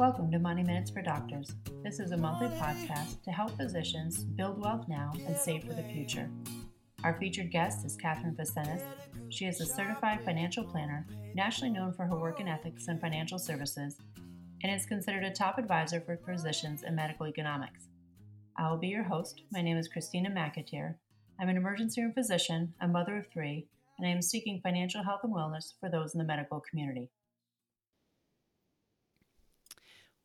Welcome to Money Minutes for Doctors. This is a monthly podcast to help physicians build wealth now and save for the future. Our featured guest is Catherine Vessenes. She is a certified financial planner, nationally known for her work in ethics and financial services, and is considered a top advisor for physicians in medical economics. I will be your host. My name is Christina McAteer. I'm an emergency room physician, a mother of three, and I am seeking financial health and wellness for those in the medical community.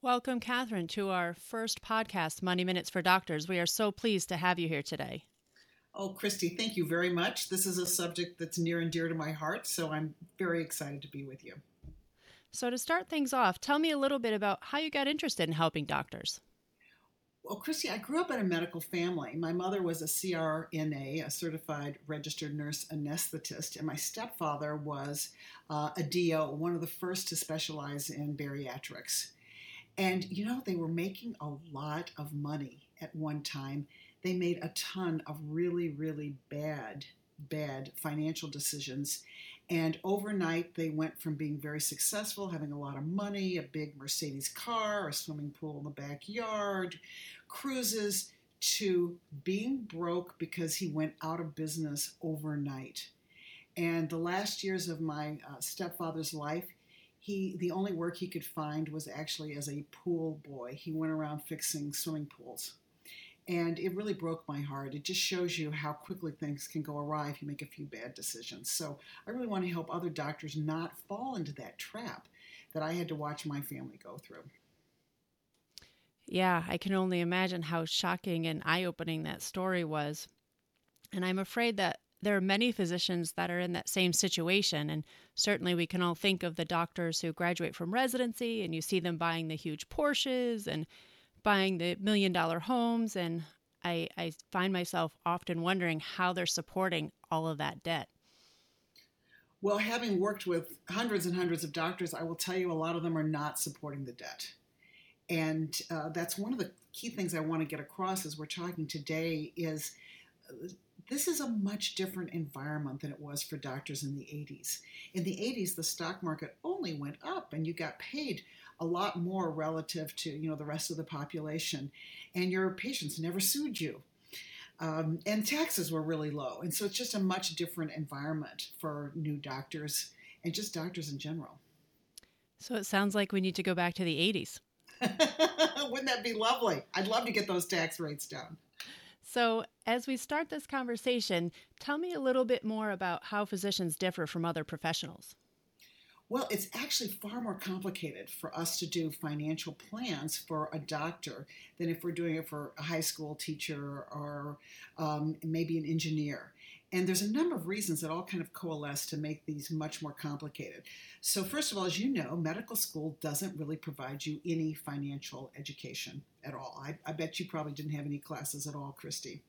Welcome, Catherine, to our first podcast, Money Minutes for Doctors. We are so pleased to have you here today. Oh, Christy, thank you very much. This is a subject that's near and dear to my heart, so I'm very excited to be with you. So, to start things off, tell me a little bit about how you got interested in helping doctors. Well, Christy, I grew up in a medical family. My mother was a CRNA, a certified registered nurse anesthetist, and my stepfather was uh, a DO, one of the first to specialize in bariatrics. And you know, they were making a lot of money at one time. They made a ton of really, really bad, bad financial decisions. And overnight, they went from being very successful, having a lot of money, a big Mercedes car, a swimming pool in the backyard, cruises, to being broke because he went out of business overnight. And the last years of my uh, stepfather's life, he the only work he could find was actually as a pool boy. He went around fixing swimming pools. And it really broke my heart. It just shows you how quickly things can go awry if you make a few bad decisions. So I really want to help other doctors not fall into that trap that I had to watch my family go through. Yeah, I can only imagine how shocking and eye opening that story was. And I'm afraid that there are many physicians that are in that same situation. And certainly we can all think of the doctors who graduate from residency and you see them buying the huge Porsches and buying the million dollar homes. And I, I find myself often wondering how they're supporting all of that debt. Well, having worked with hundreds and hundreds of doctors, I will tell you a lot of them are not supporting the debt. And uh, that's one of the key things I want to get across as we're talking today is this is a much different environment than it was for doctors in the 80s. In the 80s, the stock market only went up and you got paid a lot more relative to you know the rest of the population, and your patients never sued you. Um, and taxes were really low. And so it's just a much different environment for new doctors and just doctors in general. So it sounds like we need to go back to the 80s. Wouldn't that be lovely? I'd love to get those tax rates down. So, as we start this conversation, tell me a little bit more about how physicians differ from other professionals. Well, it's actually far more complicated for us to do financial plans for a doctor than if we're doing it for a high school teacher or um, maybe an engineer. And there's a number of reasons that all kind of coalesce to make these much more complicated. So, first of all, as you know, medical school doesn't really provide you any financial education at all. I, I bet you probably didn't have any classes at all, Christy.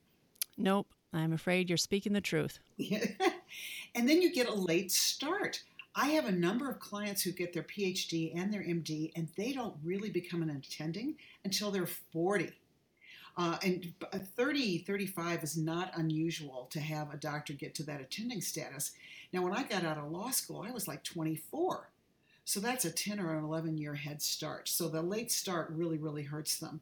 Nope. I'm afraid you're speaking the truth. and then you get a late start. I have a number of clients who get their PhD and their MD, and they don't really become an attending until they're 40. Uh, and 30, 35 is not unusual to have a doctor get to that attending status. Now, when I got out of law school, I was like 24. So that's a 10 or an 11 year head start. So the late start really, really hurts them.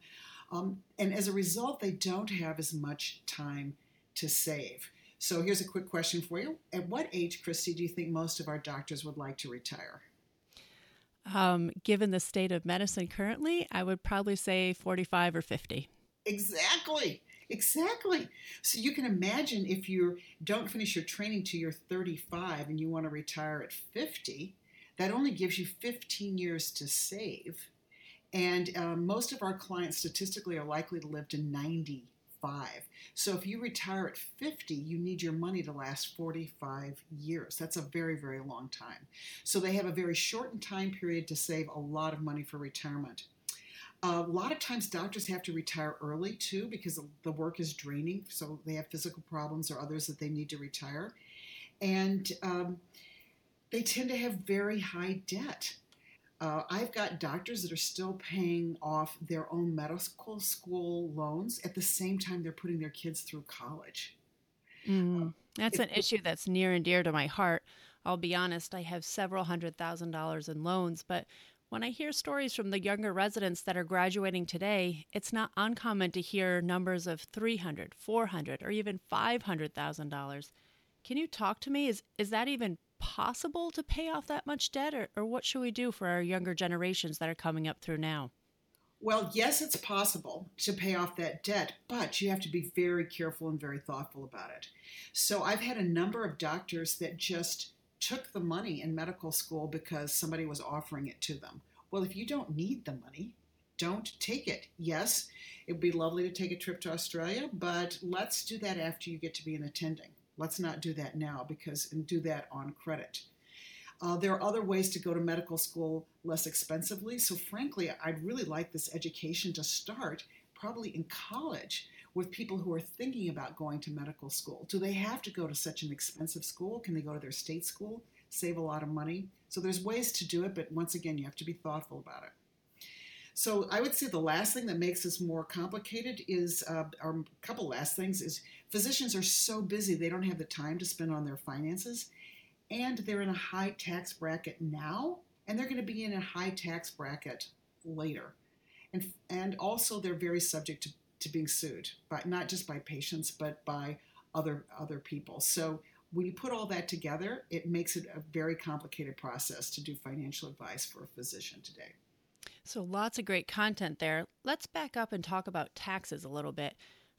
Um, and as a result, they don't have as much time to save. So here's a quick question for you. At what age, Christy, do you think most of our doctors would like to retire? Um, given the state of medicine currently, I would probably say 45 or 50. Exactly. Exactly. So you can imagine if you don't finish your training till you're 35 and you want to retire at 50, that only gives you 15 years to save. And um, most of our clients statistically are likely to live to 95. So if you retire at 50, you need your money to last 45 years. That's a very, very long time. So they have a very shortened time period to save a lot of money for retirement. A lot of times, doctors have to retire early too because the work is draining. So they have physical problems or others that they need to retire. And um, they tend to have very high debt. Uh, I've got doctors that are still paying off their own medical school loans at the same time they're putting their kids through college. Mm, that's an issue that's near and dear to my heart. I'll be honest, I have several hundred thousand dollars in loans, but When I hear stories from the younger residents that are graduating today, it's not uncommon to hear numbers of $300, $400, or even $500,000. Can you talk to me? Is, is that even possible to pay off that much debt, or, or what should we do for our younger generations that are coming up through now? Well, yes, it's possible to pay off that debt, but you have to be very careful and very thoughtful about it. So, I've had a number of doctors that just took the money in medical school because somebody was offering it to them. Well, if you don't need the money, don't take it. Yes, it would be lovely to take a trip to Australia, but let's do that after you get to be an attending. Let's not do that now because and do that on credit. Uh, there are other ways to go to medical school less expensively. So, frankly, I'd really like this education to start probably in college with people who are thinking about going to medical school. Do they have to go to such an expensive school? Can they go to their state school, save a lot of money? So, there's ways to do it, but once again, you have to be thoughtful about it. So I would say the last thing that makes this more complicated is, uh, or a couple last things, is physicians are so busy they don't have the time to spend on their finances and they're in a high tax bracket now, and they're going to be in a high tax bracket later. And, and also, they're very subject to, to being sued, by, not just by patients, but by other, other people. So, when you put all that together, it makes it a very complicated process to do financial advice for a physician today. So, lots of great content there. Let's back up and talk about taxes a little bit.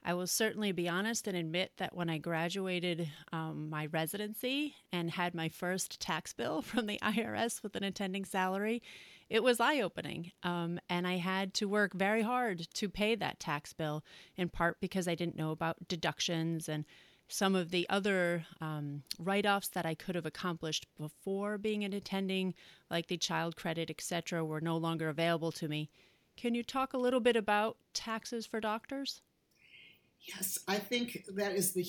I will certainly be honest and admit that when I graduated um, my residency and had my first tax bill from the IRS with an attending salary, it was eye opening. Um, and I had to work very hard to pay that tax bill, in part because I didn't know about deductions and some of the other um, write offs that I could have accomplished before being an attending, like the child credit, etc., were no longer available to me. Can you talk a little bit about taxes for doctors? Yes, I think that is the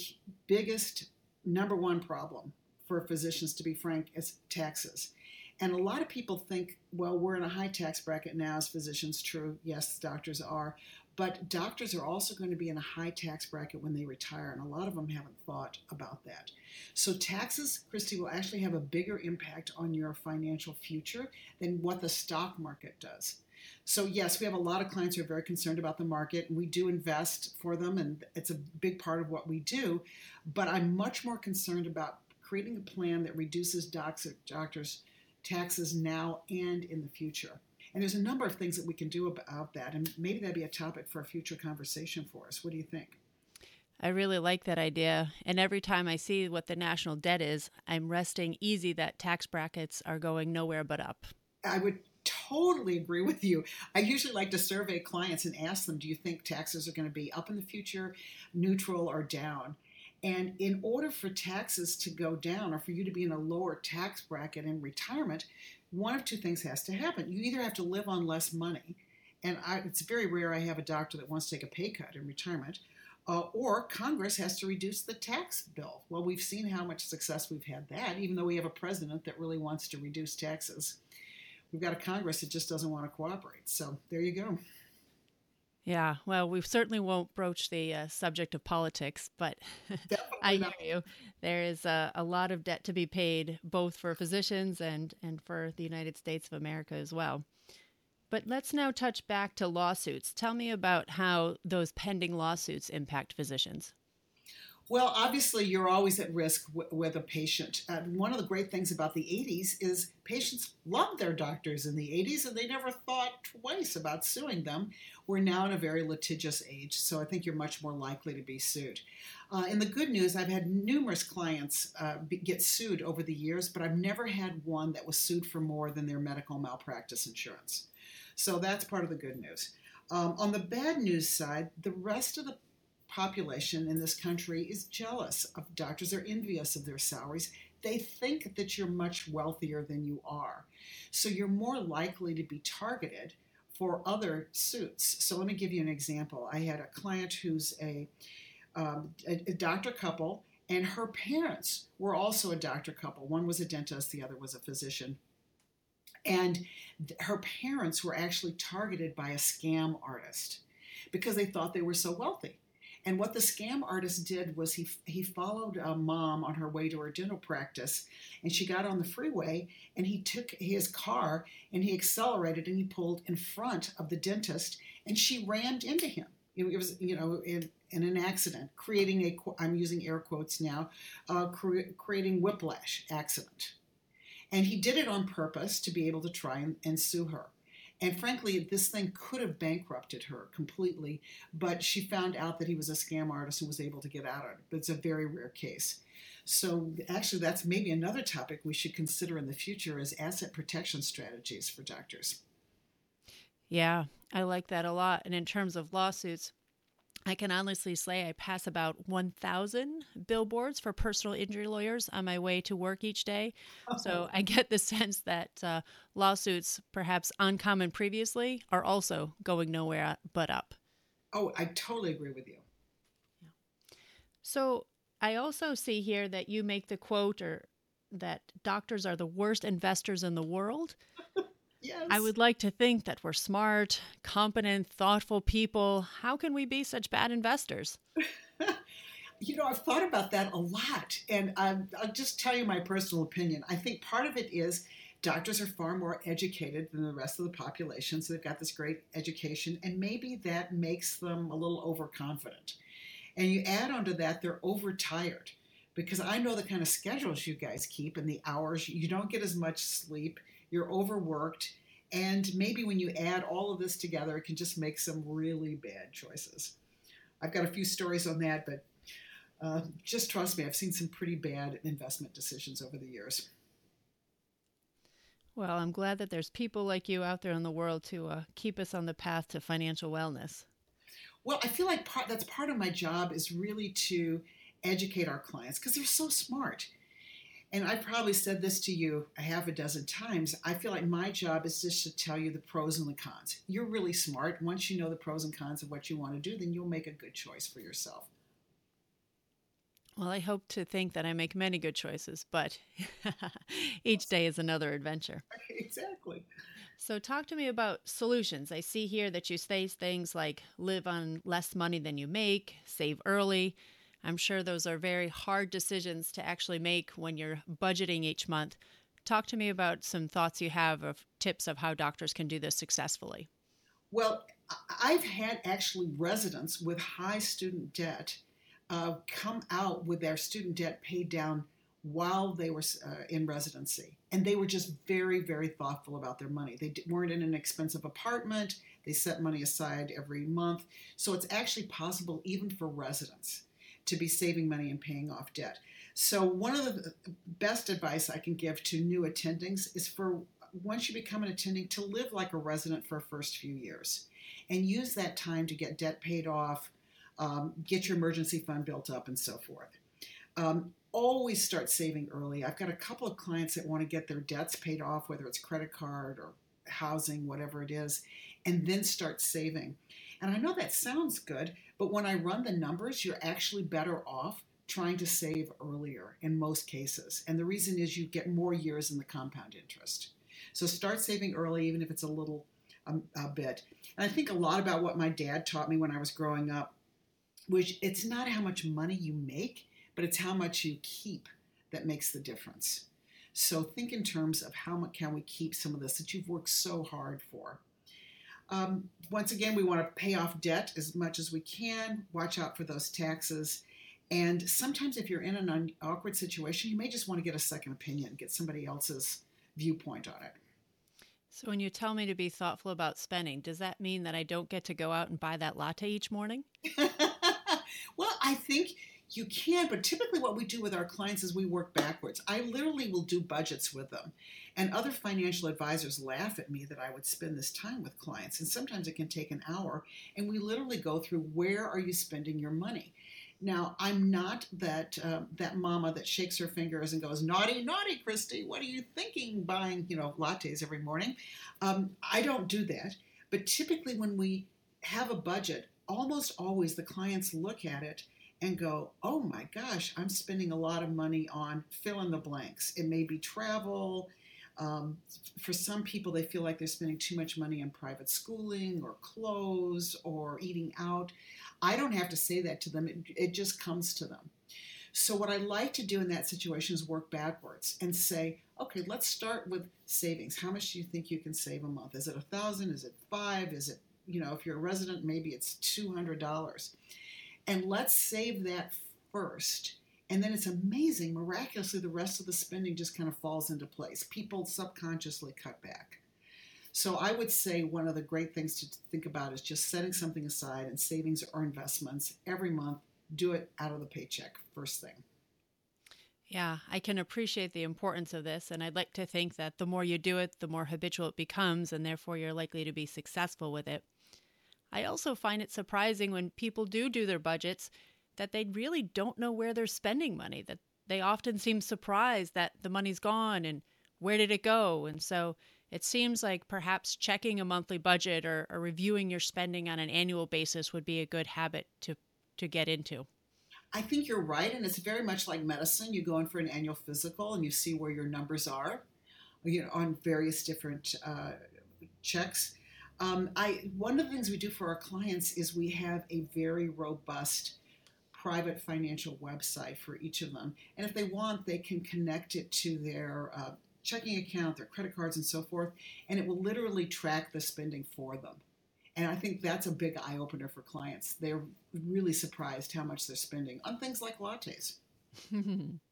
biggest number one problem for physicians, to be frank, is taxes. And a lot of people think, well, we're in a high tax bracket now as physicians. True, yes, doctors are. But doctors are also going to be in a high tax bracket when they retire, and a lot of them haven't thought about that. So, taxes, Christy, will actually have a bigger impact on your financial future than what the stock market does. So, yes, we have a lot of clients who are very concerned about the market, and we do invest for them, and it's a big part of what we do. But I'm much more concerned about creating a plan that reduces doctors' taxes now and in the future. And there's a number of things that we can do about that, and maybe that'd be a topic for a future conversation for us. What do you think? I really like that idea. And every time I see what the national debt is, I'm resting easy that tax brackets are going nowhere but up. I would totally agree with you. I usually like to survey clients and ask them, do you think taxes are going to be up in the future, neutral, or down? And in order for taxes to go down or for you to be in a lower tax bracket in retirement, one of two things has to happen. You either have to live on less money, and I, it's very rare I have a doctor that wants to take a pay cut in retirement, uh, or Congress has to reduce the tax bill. Well, we've seen how much success we've had that, even though we have a president that really wants to reduce taxes we've got a Congress that just doesn't want to cooperate. So there you go. Yeah, well, we certainly won't broach the uh, subject of politics, but I hear you. There is a, a, lot of debt to be paid, both for physicians and, and for the United States of America as well. But let's now touch back to lawsuits. Tell me about how those pending lawsuits impact physicians. Well, obviously, you're always at risk w- with a patient. Uh, one of the great things about the 80s is patients loved their doctors in the 80s and they never thought twice about suing them. We're now in a very litigious age, so I think you're much more likely to be sued. Uh, and the good news, I've had numerous clients uh, be, get sued over the years, but I've never had one that was sued for more than their medical malpractice insurance. So that's part of the good news. Um, on the bad news side, the rest of the population in this country is jealous of doctors. They're envious of their salaries. They think that you're much wealthier than you are. So you're more likely to be targeted for other suits. So let me give you an example. I had a client who's a, um, a, a doctor couple, and her parents were also a doctor couple. One was a dentist, the other was a physician. And her parents were actually targeted by a scam artist because they thought they were so wealthy And what the scam artist did was he he followed a mom on her way to her dental practice, and she got on the freeway, and he took his car and he accelerated and he pulled in front of the dentist, and she rammed into him. It was you know in, in an accident, creating a I'm using air quotes now, uh, cre- creating whiplash accident, and he did it on purpose to be able to try and, and sue her. And frankly, this thing could have bankrupted her completely, but she found out that he was a scam artist and was able to get out of it. But it's a very rare case. So actually, that's maybe another topic we should consider in the future as asset protection strategies for doctors. Yeah, I like that a lot. And in terms of lawsuits, I can honestly say I pass about 1,000 billboards for personal injury lawyers on my way to work each day. Oh. So I get the sense that uh, lawsuits, perhaps uncommon previously, are also going nowhere but up. Oh, I totally agree with you. Yeah. So I also see here that you make the quote or that doctors are the worst investors in the world. Yes. I would like to think that we're smart, competent, thoughtful people. How can we be such bad investors? you know, I've thought about that a lot. And um, I'll just tell you my personal opinion. I think part of it is doctors are far more educated than the rest of the population. So they've got this great education. And maybe that makes them a little overconfident. And you add onto that, they're overtired because I know the kind of schedules you guys keep and the hours. You don't get as much sleep you're overworked, and maybe when you add all of this together, it can just make some really bad choices. I've got a few stories on that, but uh, just trust me, I've seen some pretty bad investment decisions over the years. Well, I'm glad that there's people like you out there in the world to uh, keep us on the path to financial wellness. Well, I feel like part, that's part of my job is really to educate our clients because they're so smart and I probably said this to you a half a dozen times. I feel like my job is just to tell you the pros and the cons. You're really smart. Once you know the pros and cons of what you want to do, then you'll make a good choice for yourself. Well, I hope to think that I make many good choices, but each day is another adventure. Exactly. So, talk to me about solutions. I see here that you say things like live on less money than you make, save early, I'm sure those are very hard decisions to actually make when you're budgeting each month. Talk to me about some thoughts you have of tips of how doctors can do this successfully. Well, I've had actually residents with high student debt uh, come out with their student debt paid down while they were uh, in residency. And they were just very, very thoughtful about their money. They weren't in an expensive apartment, they set money aside every month. So it's actually possible even for residents to be saving money and paying off debt. So, one of the best advice I can give to new attendings is for once you become an attending to live like a resident for first few years and use that time to get debt paid off, um, get your emergency fund built up, and so forth. Um, always start saving early. I've got a couple of clients that want to get their debts paid off, whether it's credit card or housing, whatever it is, and then start saving. And I know that sounds good, but when I run the numbers, you're actually better off trying to save earlier in most cases. And the reason is you get more years in the compound interest. So start saving early, even if it's a little um, a bit. And I think a lot about what my dad taught me when I was growing up, which it's not how much money you make, but it's how much you keep that makes the difference. So think in terms of how much can we keep some of this that you've worked so hard for. Um, once again, we want to pay off debt as much as we can, watch out for those taxes. And sometimes, if you're in an awkward situation, you may just want to get a second opinion, get somebody else's viewpoint on it. So, when you tell me to be thoughtful about spending, does that mean that I don't get to go out and buy that latte each morning? well, I think you can, but typically what we do with our clients is we work backwards. I literally will do budgets with them. And other financial advisors laugh at me that I would spend this time with clients. And sometimes it can take an hour. And we literally go through where are you spending your money? Now, I'm not that uh, that mama that shakes her fingers and goes, "Naughty, naughty, Christy, what are you thinking? Buying, you know, lattes every morning." Um, I don't do that. But typically, when we have a budget, almost always the clients look at it and go, "Oh my gosh, I'm spending a lot of money on fill in the blanks." It may be travel, Um, for some people, they feel like they're spending too much money on private schooling or clothes or eating out. I don't have to say that to them, it, it just comes to them. So, what I like to do in that situation is work backwards and say, okay, let's start with savings. How much do you think you can save a month? Is it a thousand? Is it five? Is it, you know, if you're a resident, maybe it's $200. And let's save that first. And then it's amazing, miraculously, the rest of the spending just kind of falls into place. People subconsciously cut back. So I would say one of the great things to think about is just setting something aside and savings or investments every month do it out of the paycheck first thing. Yeah, I can appreciate the importance of this. And I'd like to think that the more you do it, the more habitual it becomes, and therefore you're likely to be successful with it. I also find it surprising when people do do their budgets that they really don't know where they're spending money, that they often seem surprised that the money's gone and where did it go? And so it seems like perhaps checking a monthly budget or, or reviewing your spending on an annual basis would be a good habit to to get into. I think you're right, and it's very much like medicine. You go in for an annual physical, and you see where your numbers are, you know, on various different uh, checks. Um, I one of the things we do for our clients is we have a very robust private financial website for each of them, and if they want, they can connect it to their uh, checking account, their credit cards, and so forth, and it will literally track the spending for them. And I think that's a big eye opener for clients. They're really surprised how much they're spending on things like lattes.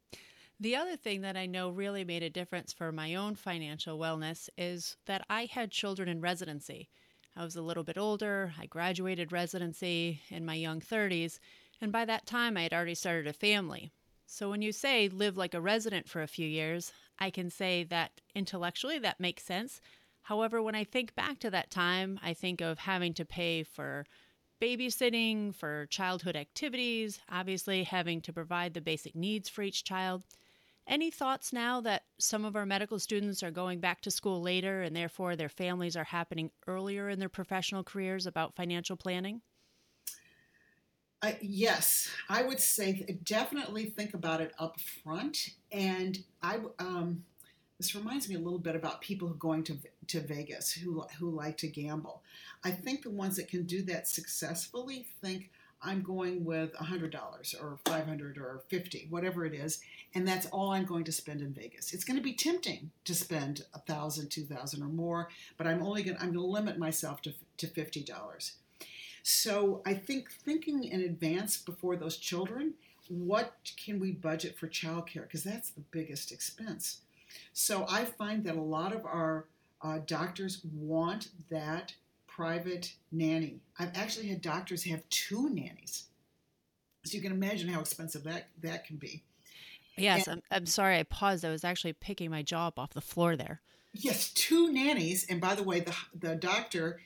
the other thing that I know really made a difference for my own financial wellness is that I had children in residency. I was a little bit older, I graduated residency in my young 30s, and by that time I had already started a family. So when you say live like a resident for a few years, I can say that intellectually that makes sense However, when I think back to that time, I think of having to pay for babysitting, for childhood activities, obviously having to provide the basic needs for each child. Any thoughts now that some of our medical students are going back to school later and therefore their families are happening earlier in their professional careers about financial planning? Uh, yes, I would say definitely think about it up front. And I, um, this reminds me a little bit about people going to, to Vegas who, who like to gamble. I think the ones that can do that successfully think, I'm going with $100 or 500 or 50, whatever it is, and that's all I'm going to spend in Vegas. It's going to be tempting to spend 1000, 2000 or more, but I'm only going to, I'm going to limit myself to, to $50. So I think thinking in advance before those children, what can we budget for childcare? Because that's the biggest expense. So I find that a lot of our uh, doctors want that private nanny. I've actually had doctors have two nannies. So you can imagine how expensive that, that can be. Yes, and, I'm, I'm sorry I paused. I was actually picking my jaw up off the floor there. Yes, two nannies. And by the way, the, the doctor,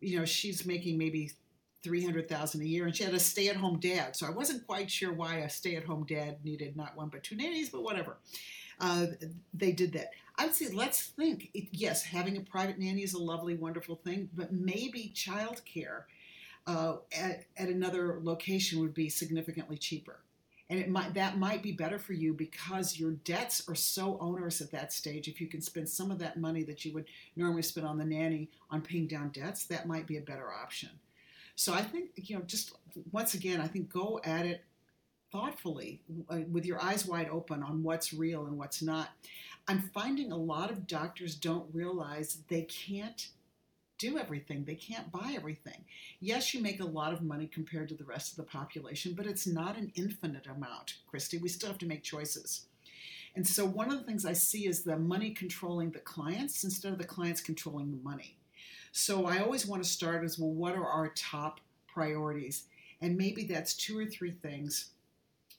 you know, she's making maybe 300,000 a year and she had a stay-at-home dad. So I wasn't quite sure why a stay-at-home dad needed not one but two nannies, but whatever uh, they did that. I would say let's think. It, yes, having a private nanny is a lovely, wonderful thing, but maybe childcare uh, at, at another location would be significantly cheaper. And it might that might be better for you because your debts are so onerous at that stage. If you can spend some of that money that you would normally spend on the nanny on paying down debts, that might be a better option. So I think you know, just once again, I think go at it thoughtfully uh, with your eyes wide open on what's real and what's not. I'm finding a lot of doctors don't realize they can't do everything. They can't buy everything. Yes, you make a lot of money compared to the rest of the population, but it's not an infinite amount, Christy. We still have to make choices. And so, one of the things I see is the money controlling the clients instead of the clients controlling the money. So, I always want to start as well, what are our top priorities? And maybe that's two or three things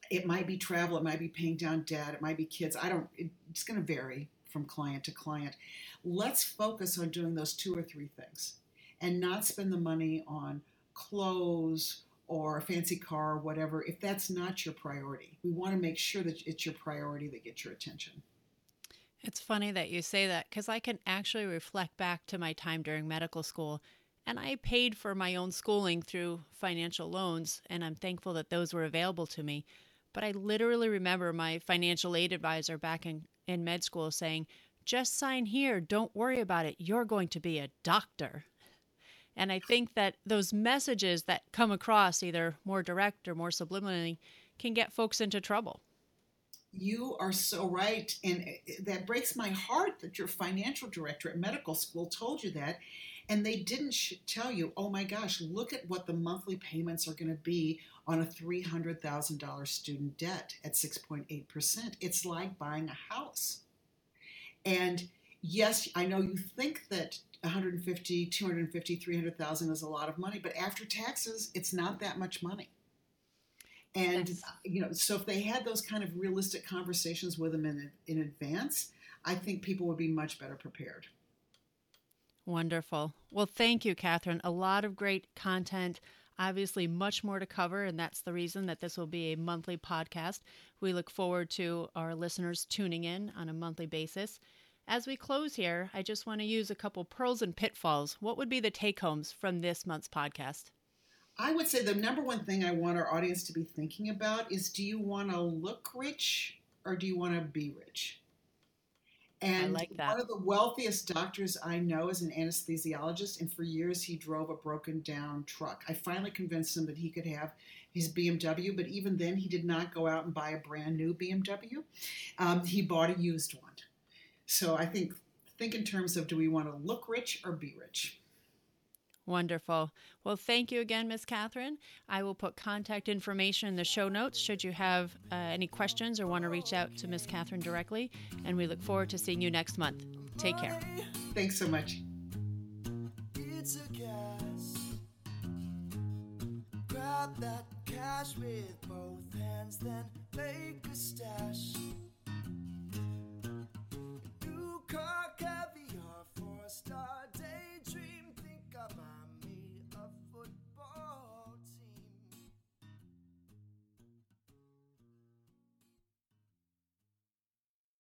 it might be travel, it might be paying down debt, it might be kids. I don't, it's going to vary from client to client. Let's focus on doing those two or three things and not spend the money on clothes or a fancy car or whatever if that's not your priority. We want to make sure that it's your priority that gets your attention. It's funny that you say that because I can actually reflect back to my time during medical school. And I paid for my own schooling through financial loans, and I'm thankful that those were available to me. But I literally remember my financial aid advisor back in, in med school saying, just sign here. Don't worry about it. You're going to be a doctor. And I think that those messages that come across, either more direct or more subliminally, can get folks into trouble. You are so right. And eh, eh, that breaks my heart that your financial director at medical school told you that. And they didn't tell you, oh my gosh, look at what the monthly payments are going to be on a $300,000 student debt at 6.8%. It's like buying a house. And yes, I know you think that 150, 250, 300,000 is a lot of money, but after taxes, it's not that much money. And you know, so if they had those kind of realistic conversations with them in in advance, I think people would be much better prepared. Wonderful. Well, thank you, Catherine. A lot of great content. Obviously, much more to cover, and that's the reason that this will be a monthly podcast. We look forward to our listeners tuning in on a monthly basis. As we close here, I just want to use a couple pearls and pitfalls. What would be the take homes from this month's podcast? I would say the number one thing I want our audience to be thinking about is do you want to look rich or do you want to be rich? And like one of the wealthiest doctors I know is an anesthesiologist, and for years he drove a broken down truck. I finally convinced him that he could have his BMW, but even then he did not go out and buy a brand new BMW. Um, he bought a used one. So I think think in terms of do we want to look rich or be rich? Wonderful. Well, thank you again, Miss Catherine. I will put contact information in the show notes should you have uh, any questions or want to reach out to Miss Catherine directly. And we look forward to seeing you next month. Take care. Thanks so much. Grab that cash with both hands, then make a stash. You can't